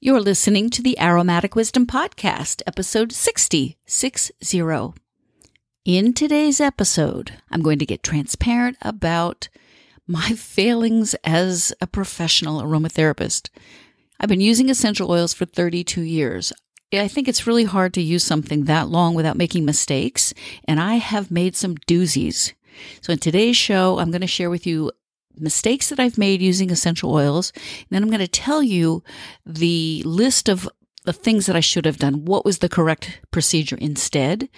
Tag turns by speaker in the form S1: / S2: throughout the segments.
S1: You're listening to the Aromatic Wisdom Podcast, episode 60, 60. In today's episode, I'm going to get transparent about my failings as a professional aromatherapist. I've been using essential oils for 32 years. I think it's really hard to use something that long without making mistakes, and I have made some doozies. So, in today's show, I'm going to share with you mistakes that I've made using essential oils. And then I'm going to tell you the list of the things that I should have done. What was the correct procedure instead?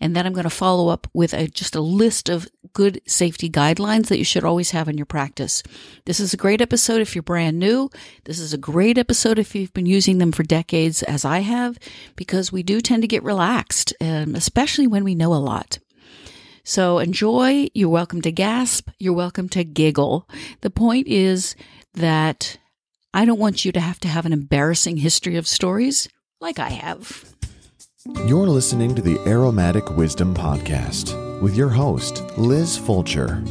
S1: And then I'm going to follow up with a, just a list of good safety guidelines that you should always have in your practice. This is a great episode if you're brand new. This is a great episode if you've been using them for decades, as I have, because we do tend to get relaxed, um, especially when we know a lot. So enjoy. You're welcome to gasp. You're welcome to giggle. The point is that I don't want you to have to have an embarrassing history of stories like I have.
S2: You're listening to the Aromatic Wisdom Podcast with your host, Liz Fulcher.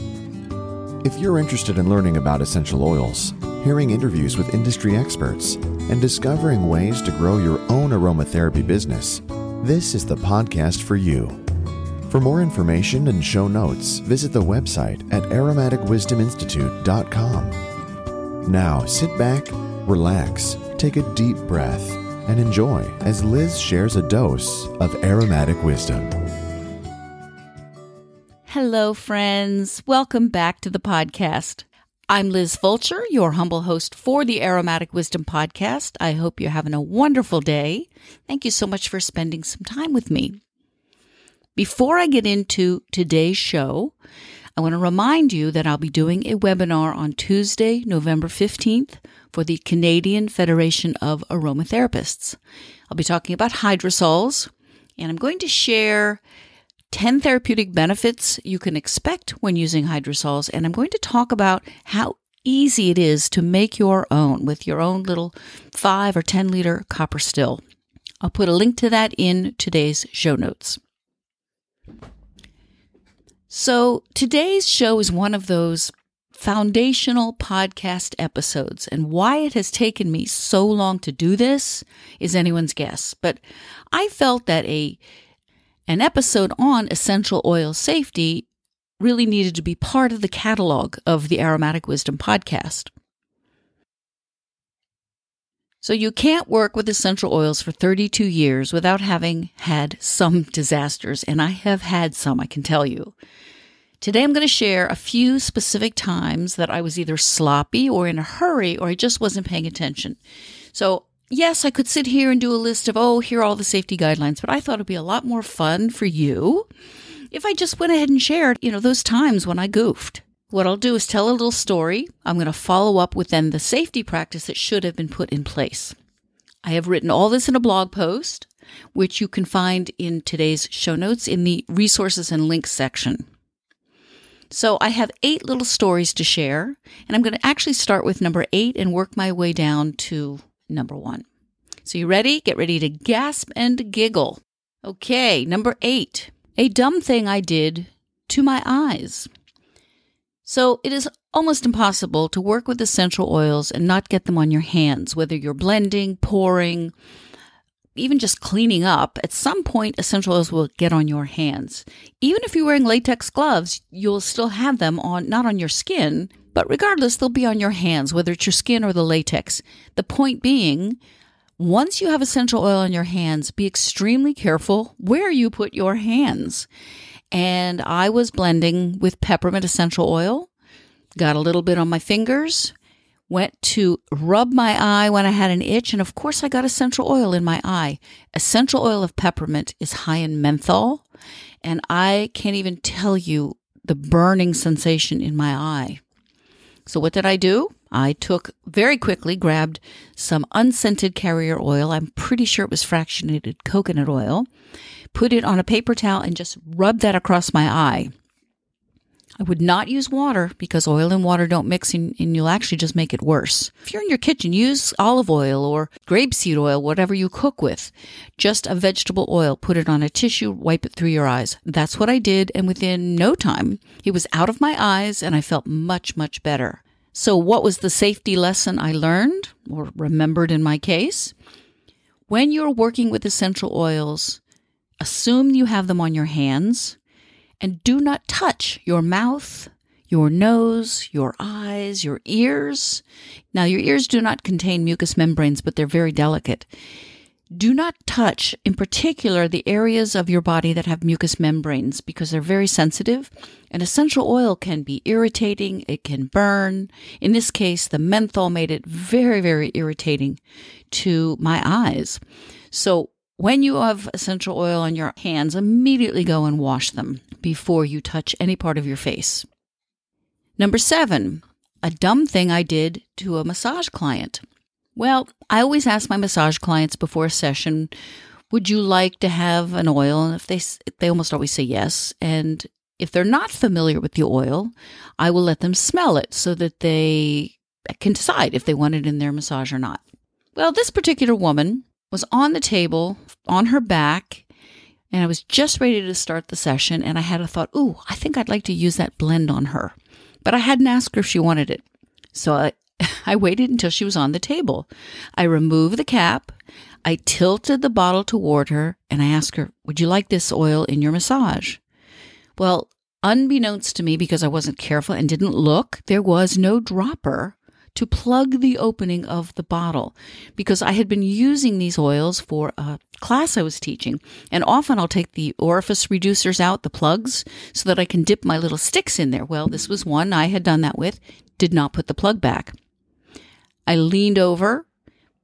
S2: If you're interested in learning about essential oils, hearing interviews with industry experts, and discovering ways to grow your own aromatherapy business, this is the podcast for you. For more information and show notes, visit the website at aromaticwisdominstitute.com. Now sit back, relax, take a deep breath, and enjoy as Liz shares a dose of aromatic wisdom.
S1: Hello, friends. Welcome back to the podcast. I'm Liz Fulcher, your humble host for the Aromatic Wisdom Podcast. I hope you're having a wonderful day. Thank you so much for spending some time with me. Before I get into today's show, I want to remind you that I'll be doing a webinar on Tuesday, November 15th for the Canadian Federation of Aromatherapists. I'll be talking about hydrosols, and I'm going to share 10 therapeutic benefits you can expect when using hydrosols, and I'm going to talk about how easy it is to make your own with your own little 5 or 10 liter copper still. I'll put a link to that in today's show notes. So today's show is one of those foundational podcast episodes. And why it has taken me so long to do this is anyone's guess. But I felt that a an episode on essential oil safety really needed to be part of the catalog of the Aromatic Wisdom podcast. So you can't work with essential oils for 32 years without having had some disasters, and I have had some, I can tell you. Today I'm going to share a few specific times that I was either sloppy or in a hurry or I just wasn't paying attention. So, yes, I could sit here and do a list of, oh, here are all the safety guidelines, but I thought it'd be a lot more fun for you if I just went ahead and shared, you know, those times when I goofed. What I'll do is tell a little story. I'm going to follow up with then the safety practice that should have been put in place. I have written all this in a blog post, which you can find in today's show notes in the resources and links section. So I have eight little stories to share, and I'm going to actually start with number eight and work my way down to number one. So you ready? Get ready to gasp and giggle. Okay, number eight. A dumb thing I did to my eyes. So it is almost impossible to work with essential oils and not get them on your hands, whether you're blending, pouring, even just cleaning up. At some point, essential oils will get on your hands. Even if you're wearing latex gloves, you'll still have them on, not on your skin, but regardless, they'll be on your hands, whether it's your skin or the latex. The point being, once you have essential oil on your hands, be extremely careful where you put your hands and I was blending with peppermint essential oil. Got a little bit on my fingers, went to rub my eye when I had an itch, and of course, I got essential oil in my eye. Essential oil of peppermint is high in menthol, and I can't even tell you the burning sensation in my eye. So, what did I do? I took very quickly, grabbed some unscented carrier oil. I'm pretty sure it was fractionated coconut oil put it on a paper towel and just rub that across my eye. I would not use water because oil and water don't mix and, and, you'll actually just make it worse. If you're in your kitchen, use olive oil or grapeseed oil, whatever you cook with. Just a vegetable oil, put it on a tissue, wipe it through your eyes. That's what I did. And within no time, it was out of my eyes and I felt much, much better. So, what was the safety lesson I learned or remembered in my case? When you're working with essential oils, assume you have them on your hands and do not touch your mouth, your nose, your eyes, your ears. Now, your ears do not contain mucous membranes, but they're very delicate. Do not touch, in particular, the areas of your body that have mucous membranes because they're very sensitive. And essential oil can be irritating, it can burn. In this case, the menthol made it very, very irritating to my eyes. So, when you have essential oil on your hands, immediately go and wash them before you touch any part of your face. Number seven, a dumb thing I did to a massage client. Well, I always ask my massage clients before a session, would you like to have an oil? And if they they almost always say yes, and if they're not familiar with the oil, I will let them smell it so that they can decide if they want it in their massage or not. Well, this particular woman was on the table on her back and I was just ready to start the session and I had a thought, "Ooh, I think I'd like to use that blend on her." But I hadn't asked her if she wanted it. So I, I waited until she was on the table. I removed the cap, I tilted the bottle toward her, and I asked her, Would you like this oil in your massage? Well, unbeknownst to me, because I wasn't careful and didn't look, there was no dropper to plug the opening of the bottle because I had been using these oils for a class I was teaching. And often I'll take the orifice reducers out, the plugs, so that I can dip my little sticks in there. Well, this was one I had done that with, did not put the plug back. I leaned over,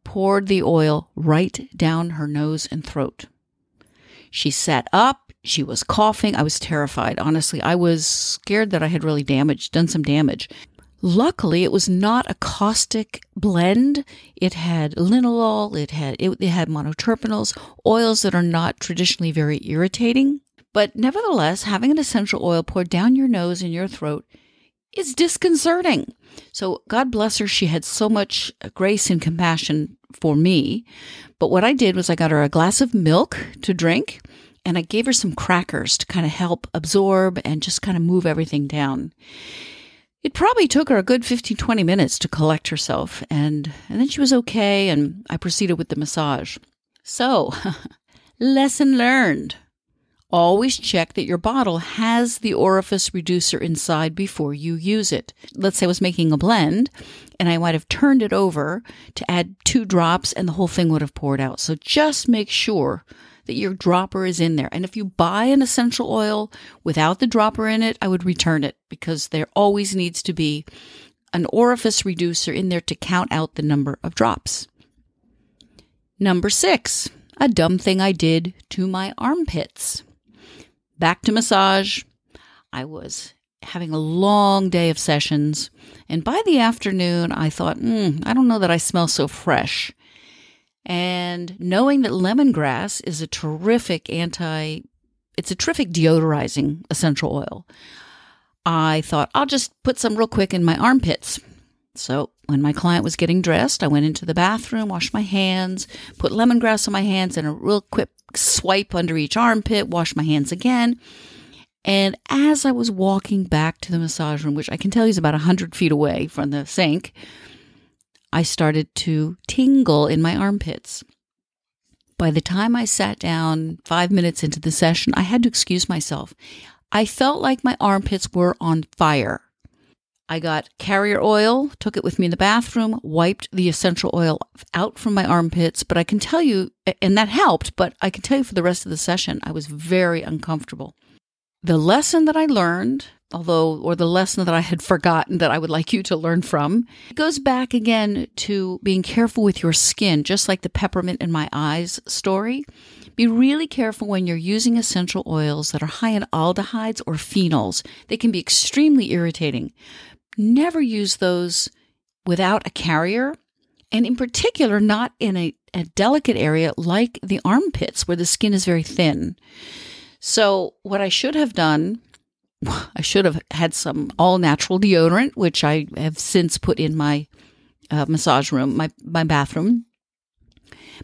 S1: poured the oil right down her nose and throat. She sat up. She was coughing. I was terrified. Honestly, I was scared that I had really damaged, done some damage. Luckily, it was not a caustic blend. It had linalool, it had it, it had monoterpenols, oils that are not traditionally very irritating. But nevertheless, having an essential oil poured down your nose and your throat is disconcerting. So, God bless her, she had so much grace and compassion for me. But what I did was I got her a glass of milk to drink and I gave her some crackers to kind of help absorb and just kind of move everything down. It probably took her a good 15, 20 minutes to collect herself, and, and then she was okay, and I proceeded with the massage. So, lesson learned. Always check that your bottle has the orifice reducer inside before you use it. Let's say I was making a blend and I might have turned it over to add two drops and the whole thing would have poured out. So just make sure that your dropper is in there. And if you buy an essential oil without the dropper in it, I would return it because there always needs to be an orifice reducer in there to count out the number of drops. Number six, a dumb thing I did to my armpits back to massage. I was having a long day of sessions. And by the afternoon, I thought, mm, I don't know that I smell so fresh. And knowing that lemongrass is a terrific anti, it's a terrific deodorizing essential oil, I thought I'll just put some real quick in my armpits. So when my client was getting dressed, I went into the bathroom, washed my hands, put lemongrass on my hands, and a real quick swipe under each armpit, washed my hands again. And as I was walking back to the massage room, which I can tell you is about 100 feet away from the sink, I started to tingle in my armpits. By the time I sat down five minutes into the session, I had to excuse myself. I felt like my armpits were on fire. I got carrier oil, took it with me in the bathroom, wiped the essential oil out from my armpits. But I can tell you, and that helped, but I can tell you for the rest of the session, I was very uncomfortable. The lesson that I learned, although, or the lesson that I had forgotten that I would like you to learn from, goes back again to being careful with your skin, just like the peppermint in my eyes story. Be really careful when you're using essential oils that are high in aldehydes or phenols. They can be extremely irritating never use those without a carrier, and in particular, not in a, a delicate area like the armpits where the skin is very thin. So, what I should have done, I should have had some all natural deodorant, which I have since put in my uh, massage room, my, my bathroom.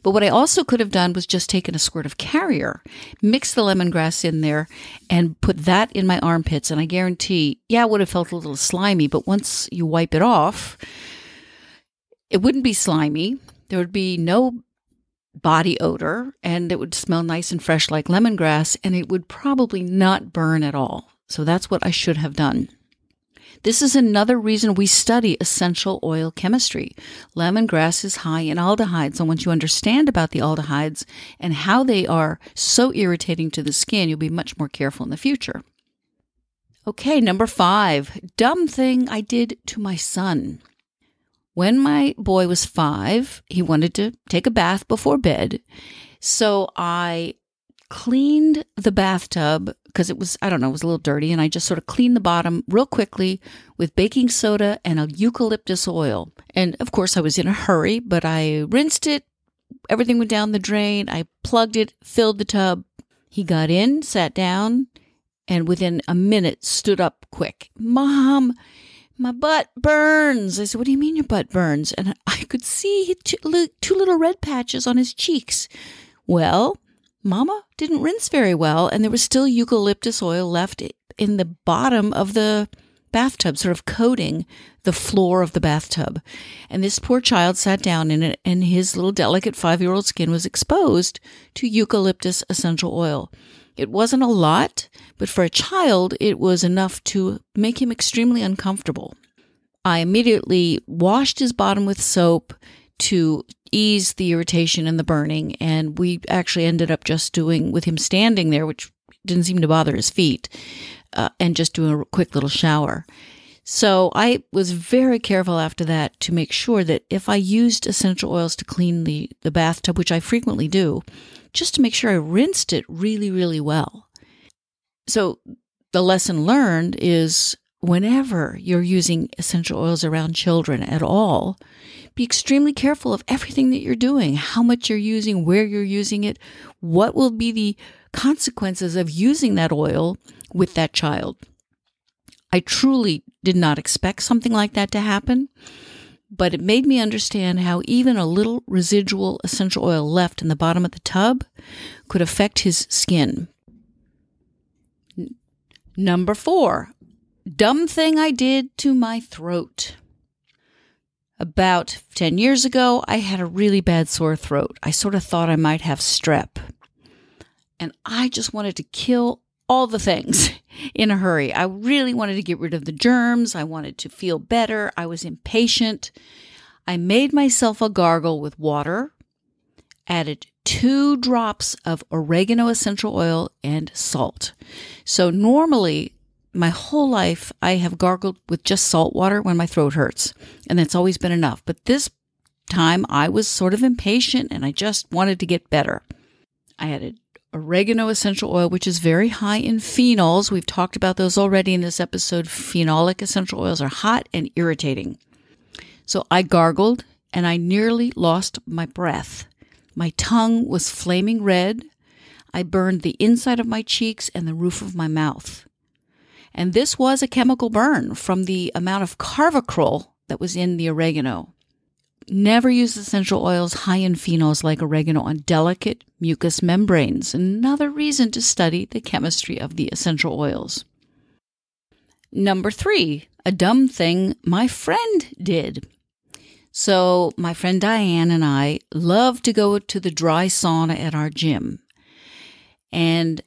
S1: But what I also could have done was just taken a squirt of carrier, mix the lemongrass in there, and put that in my armpits. And I guarantee, yeah, it would have felt a little slimy, but once you wipe it off, it wouldn't be slimy. There would be no body odor, and it would smell nice and fresh like lemongrass, and it would probably not burn at all. So that's what I should have done. This is another reason we study essential oil chemistry. Lemongrass is high in aldehydes, and once you understand about the aldehydes and how they are so irritating to the skin, you'll be much more careful in the future. Okay, number five, dumb thing I did to my son. When my boy was five, he wanted to take a bath before bed. So I cleaned the bathtub because it was, I don't know, it was a little dirty. And I just sort of cleaned the bottom real quickly with baking soda and a eucalyptus oil. And of course, I was in a hurry, but I rinsed it. Everything went down the drain. I plugged it, filled the tub. He got in, sat down, and within a minute stood up quick. Mom, my butt burns. I said, What do you mean your butt burns? And I could see two, two little red patches on his cheeks. Well, Mama didn't rinse very well, and there was still eucalyptus oil left in the bottom of the bathtub, sort of coating the floor of the bathtub. And this poor child sat down in it, and his little delicate five year old skin was exposed to eucalyptus essential oil. It wasn't a lot, but for a child, it was enough to make him extremely uncomfortable. I immediately washed his bottom with soap to ease the irritation and the burning. And we actually ended up just doing with him standing there, which didn't seem to bother his feet, uh, and just doing a quick little shower. So I was very careful after that to make sure that if I used essential oils to clean the, the bathtub, which I frequently do, just to make sure I rinsed it really, really well. So the lesson learned is whenever you're using essential oils around children at all, be extremely careful of everything that you're doing, how much you're using, where you're using it, what will be the consequences of using that oil with that child. I truly did not expect something like that to happen, but it made me understand how even a little residual essential oil left in the bottom of the tub could affect his skin. Number four, dumb thing I did to my throat. About 10 years ago, I had a really bad sore throat. I sort of thought I might have strep. And I just wanted to kill all the things in a hurry. I really wanted to get rid of the germs. I wanted to feel better. I was impatient. I made myself a gargle with water, added two drops of oregano essential oil and salt. So normally my whole life, I have gargled with just salt water when my throat hurts, and that's always been enough. But this time, I was sort of impatient and I just wanted to get better. I added oregano essential oil, which is very high in phenols. We've talked about those already in this episode. Phenolic essential oils are hot and irritating. So I gargled and I nearly lost my breath. My tongue was flaming red. I burned the inside of my cheeks and the roof of my mouth. And this was a chemical burn from the amount of carvacrol that was in the oregano. Never use essential oils high in phenols like oregano on delicate mucous membranes. Another reason to study the chemistry of the essential oils. Number three, a dumb thing my friend did. So, my friend Diane and I love to go to the dry sauna at our gym. And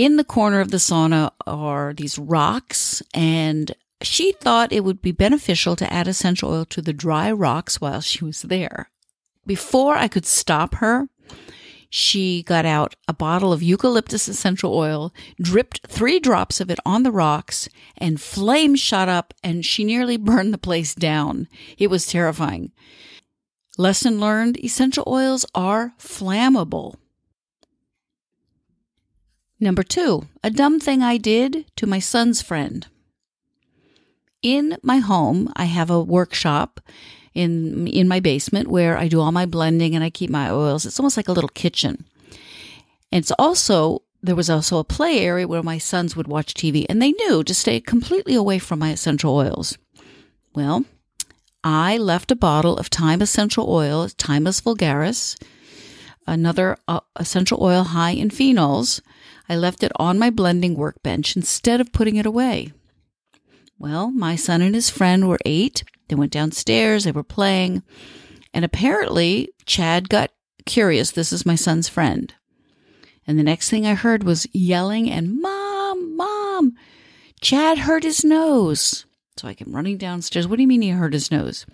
S1: in the corner of the sauna are these rocks, and she thought it would be beneficial to add essential oil to the dry rocks while she was there. Before I could stop her, she got out a bottle of eucalyptus essential oil, dripped three drops of it on the rocks, and flames shot up, and she nearly burned the place down. It was terrifying. Lesson learned essential oils are flammable. Number two, a dumb thing I did to my son's friend. In my home, I have a workshop in in my basement where I do all my blending and I keep my oils. It's almost like a little kitchen. And it's also there was also a play area where my sons would watch TV and they knew to stay completely away from my essential oils. Well, I left a bottle of thyme essential oil, Thymus vulgaris, another uh, essential oil high in phenols. I left it on my blending workbench instead of putting it away. Well, my son and his friend were eight. They went downstairs, they were playing, and apparently Chad got curious. This is my son's friend. And the next thing I heard was yelling and, Mom, Mom, Chad hurt his nose. So I came running downstairs. What do you mean he hurt his nose?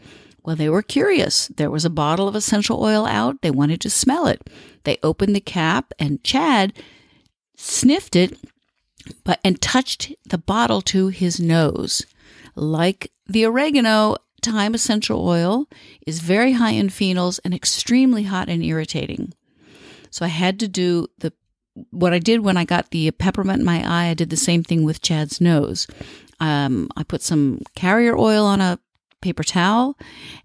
S1: Well, they were curious. There was a bottle of essential oil out. They wanted to smell it. They opened the cap and Chad sniffed it but and touched the bottle to his nose. Like the oregano, thyme essential oil is very high in phenols and extremely hot and irritating. So I had to do the what I did when I got the peppermint in my eye. I did the same thing with Chad's nose. Um, I put some carrier oil on a paper towel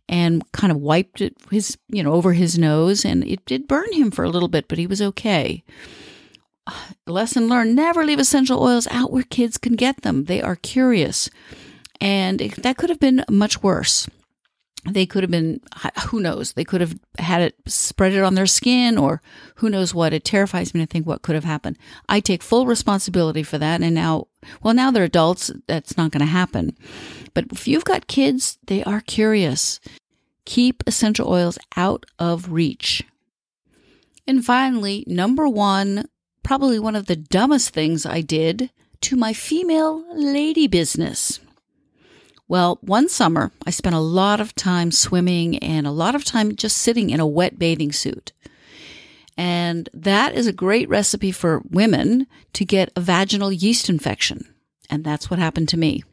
S1: and kind of wiped it his you know over his nose, and it did burn him for a little bit, but he was okay. Lesson learned never leave essential oils out where kids can get them. They are curious. And that could have been much worse. They could have been, who knows, they could have had it spread it on their skin or who knows what. It terrifies me to think what could have happened. I take full responsibility for that. And now, well, now they're adults, that's not going to happen. But if you've got kids, they are curious. Keep essential oils out of reach. And finally, number one, probably one of the dumbest things I did to my female lady business. Well, one summer, I spent a lot of time swimming and a lot of time just sitting in a wet bathing suit. And that is a great recipe for women to get a vaginal yeast infection. And that's what happened to me.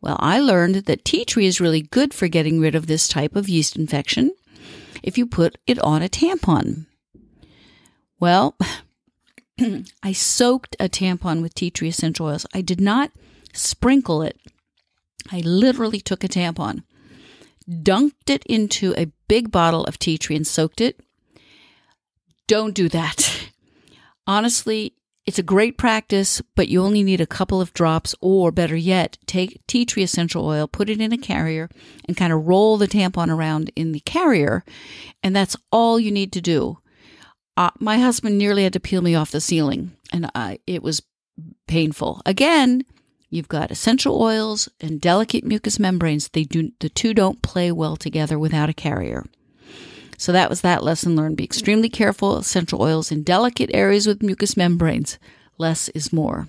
S1: Well, I learned that tea tree is really good for getting rid of this type of yeast infection if you put it on a tampon. Well, I soaked a tampon with tea tree essential oils. I did not sprinkle it. I literally took a tampon, dunked it into a big bottle of tea tree and soaked it. Don't do that. Honestly, it's a great practice, but you only need a couple of drops, or better yet, take tea tree essential oil, put it in a carrier, and kind of roll the tampon around in the carrier. And that's all you need to do uh, my husband nearly had to peel me off the ceiling, and I, it was painful. Again, you've got essential oils and delicate mucous membranes. They do the two don't play well together without a carrier. So that was that lesson learned. Be extremely careful. Essential oils in delicate areas with mucous membranes. Less is more.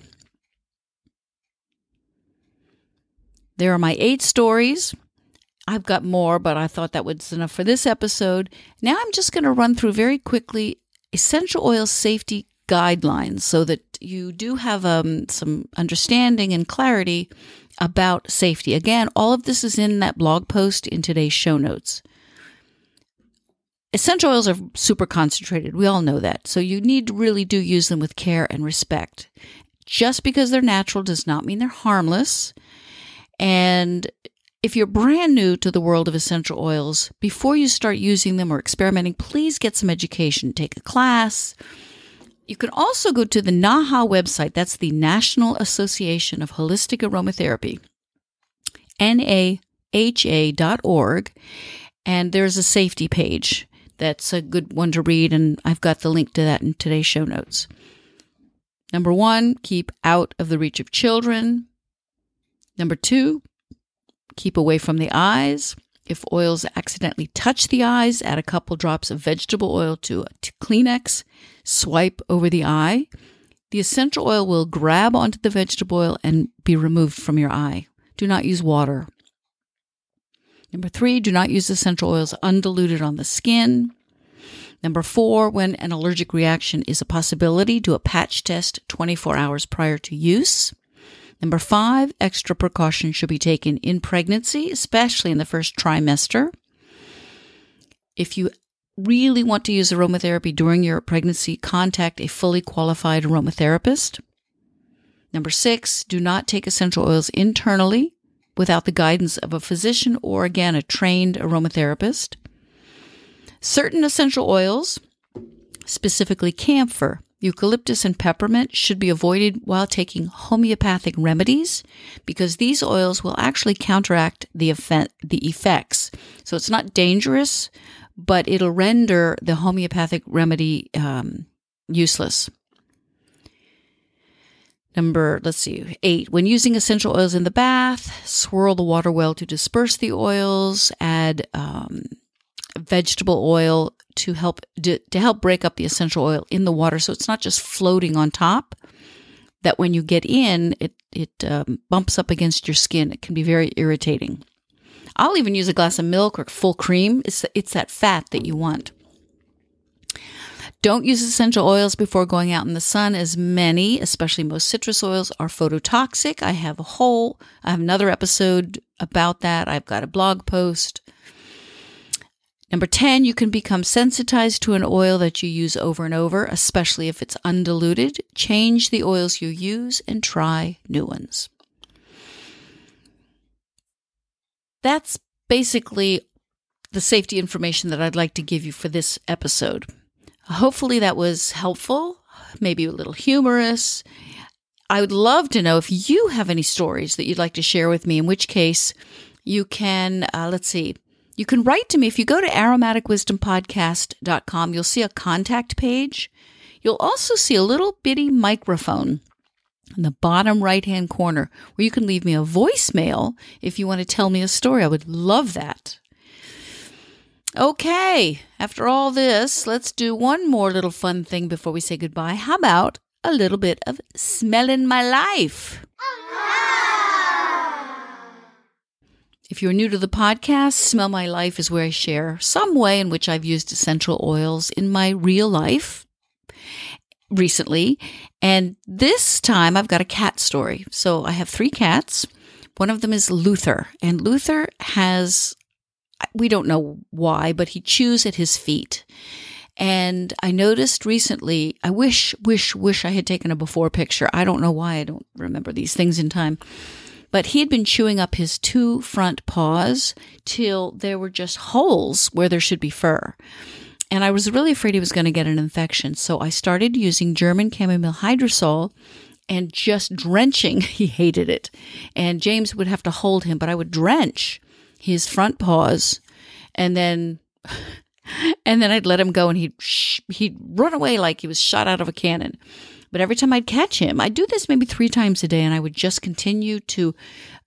S1: There are my eight stories. I've got more, but I thought that was enough for this episode. Now I'm just going to run through very quickly essential oil safety guidelines so that you do have um, some understanding and clarity about safety. Again, all of this is in that blog post in today's show notes. Essential oils are super concentrated. We all know that. So you need to really do use them with care and respect. Just because they're natural does not mean they're harmless. And if you're brand new to the world of essential oils, before you start using them or experimenting, please get some education. Take a class. You can also go to the NAHA website. That's the National Association of Holistic Aromatherapy, naha.org. And there's a safety page. That's a good one to read, and I've got the link to that in today's show notes. Number one, keep out of the reach of children. Number two, Keep away from the eyes. If oils accidentally touch the eyes, add a couple drops of vegetable oil to a Kleenex. Swipe over the eye. The essential oil will grab onto the vegetable oil and be removed from your eye. Do not use water. Number three, do not use essential oils undiluted on the skin. Number four, when an allergic reaction is a possibility, do a patch test 24 hours prior to use. Number five, extra precautions should be taken in pregnancy, especially in the first trimester. If you really want to use aromatherapy during your pregnancy, contact a fully qualified aromatherapist. Number six, do not take essential oils internally without the guidance of a physician or, again, a trained aromatherapist. Certain essential oils, specifically camphor, Eucalyptus and peppermint should be avoided while taking homeopathic remedies because these oils will actually counteract the, effect, the effects. So it's not dangerous, but it'll render the homeopathic remedy um, useless. Number, let's see, eight. When using essential oils in the bath, swirl the water well to disperse the oils. Add um, vegetable oil to help to, help break up the essential oil in the water, so it's not just floating on top. That when you get in, it it um, bumps up against your skin. It can be very irritating. I'll even use a glass of milk or full cream. It's it's that fat that you want. Don't use essential oils before going out in the sun, as many, especially most citrus oils, are phototoxic. I have a whole, I have another episode about that. I've got a blog post. Number 10, you can become sensitized to an oil that you use over and over, especially if it's undiluted. Change the oils you use and try new ones. That's basically the safety information that I'd like to give you for this episode. Hopefully, that was helpful, maybe a little humorous. I would love to know if you have any stories that you'd like to share with me, in which case you can, uh, let's see, you can write to me. If you go to aromaticwisdompodcast.com, you'll see a contact page. You'll also see a little bitty microphone in the bottom right hand corner where you can leave me a voicemail if you want to tell me a story. I would love that. Okay, after all this, let's do one more little fun thing before we say goodbye. How about a little bit of smelling my life? If you're new to the podcast, Smell My Life is where I share some way in which I've used essential oils in my real life recently. And this time I've got a cat story. So I have three cats. One of them is Luther, and Luther has we don't know why, but he chews at his feet. And I noticed recently, I wish, wish, wish I had taken a before picture. I don't know why I don't remember these things in time. But he had been chewing up his two front paws till there were just holes where there should be fur. And I was really afraid he was going to get an infection. So I started using German chamomile hydrosol and just drenching. He hated it. And James would have to hold him, but I would drench his front paws, and then and then I'd let him go, and he'd he'd run away like he was shot out of a cannon. But every time I'd catch him, I'd do this maybe three times a day, and I would just continue to.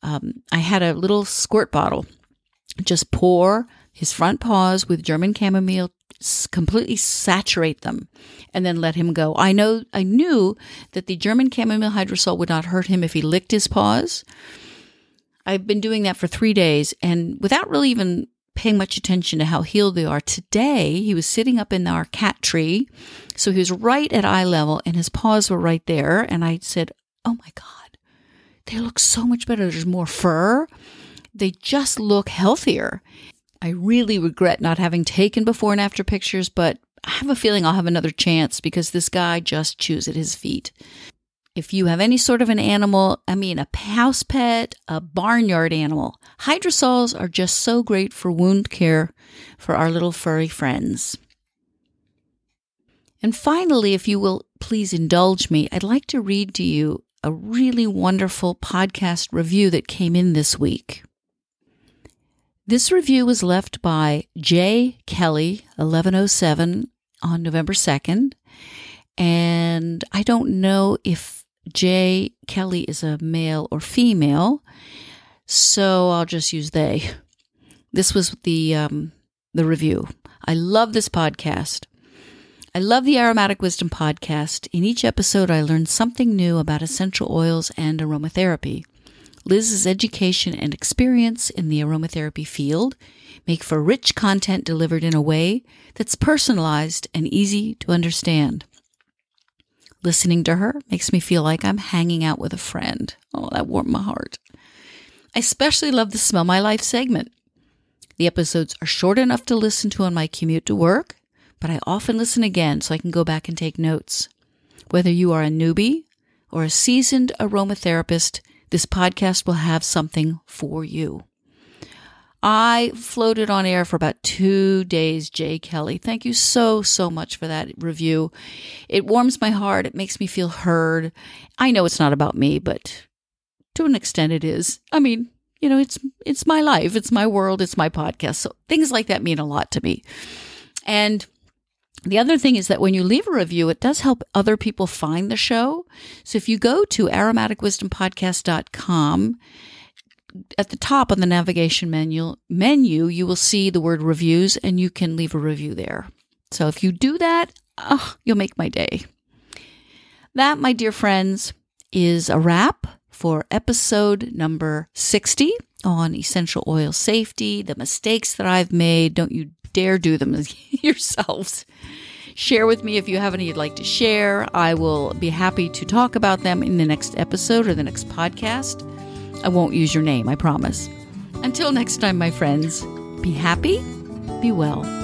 S1: Um, I had a little squirt bottle, just pour his front paws with German chamomile, completely saturate them, and then let him go. I know I knew that the German chamomile hydrosol would not hurt him if he licked his paws. I've been doing that for three days and without really even paying much attention to how healed they are. Today, he was sitting up in our cat tree. So he was right at eye level and his paws were right there. And I said, Oh my God, they look so much better. There's more fur. They just look healthier. I really regret not having taken before and after pictures, but I have a feeling I'll have another chance because this guy just chews at his feet. If you have any sort of an animal, I mean a house pet, a barnyard animal, hydrosols are just so great for wound care for our little furry friends. And finally, if you will please indulge me, I'd like to read to you a really wonderful podcast review that came in this week. This review was left by J. Kelly, 1107, on November 2nd. And I don't know if J. Kelly is a male or female, so I'll just use they. This was the um, the review. I love this podcast. I love the Aromatic Wisdom podcast. In each episode, I learn something new about essential oils and aromatherapy. Liz's education and experience in the aromatherapy field make for rich content delivered in a way that's personalized and easy to understand. Listening to her makes me feel like I'm hanging out with a friend. Oh, that warmed my heart. I especially love the Smell My Life segment. The episodes are short enough to listen to on my commute to work, but I often listen again so I can go back and take notes. Whether you are a newbie or a seasoned aromatherapist, this podcast will have something for you. I floated on air for about two days, Jay Kelly. Thank you so, so much for that review. It warms my heart. It makes me feel heard. I know it's not about me, but to an extent it is. I mean, you know, it's it's my life, it's my world, it's my podcast. So things like that mean a lot to me. And the other thing is that when you leave a review, it does help other people find the show. So if you go to aromaticwisdompodcast.com, at the top on the navigation menu, menu, you will see the word reviews and you can leave a review there. So if you do that, oh, you'll make my day. That, my dear friends, is a wrap for episode number 60 on essential oil safety, the mistakes that I've made. Don't you dare do them yourselves. Share with me if you have any you'd like to share. I will be happy to talk about them in the next episode or the next podcast. I won't use your name, I promise. Until next time, my friends, be happy, be well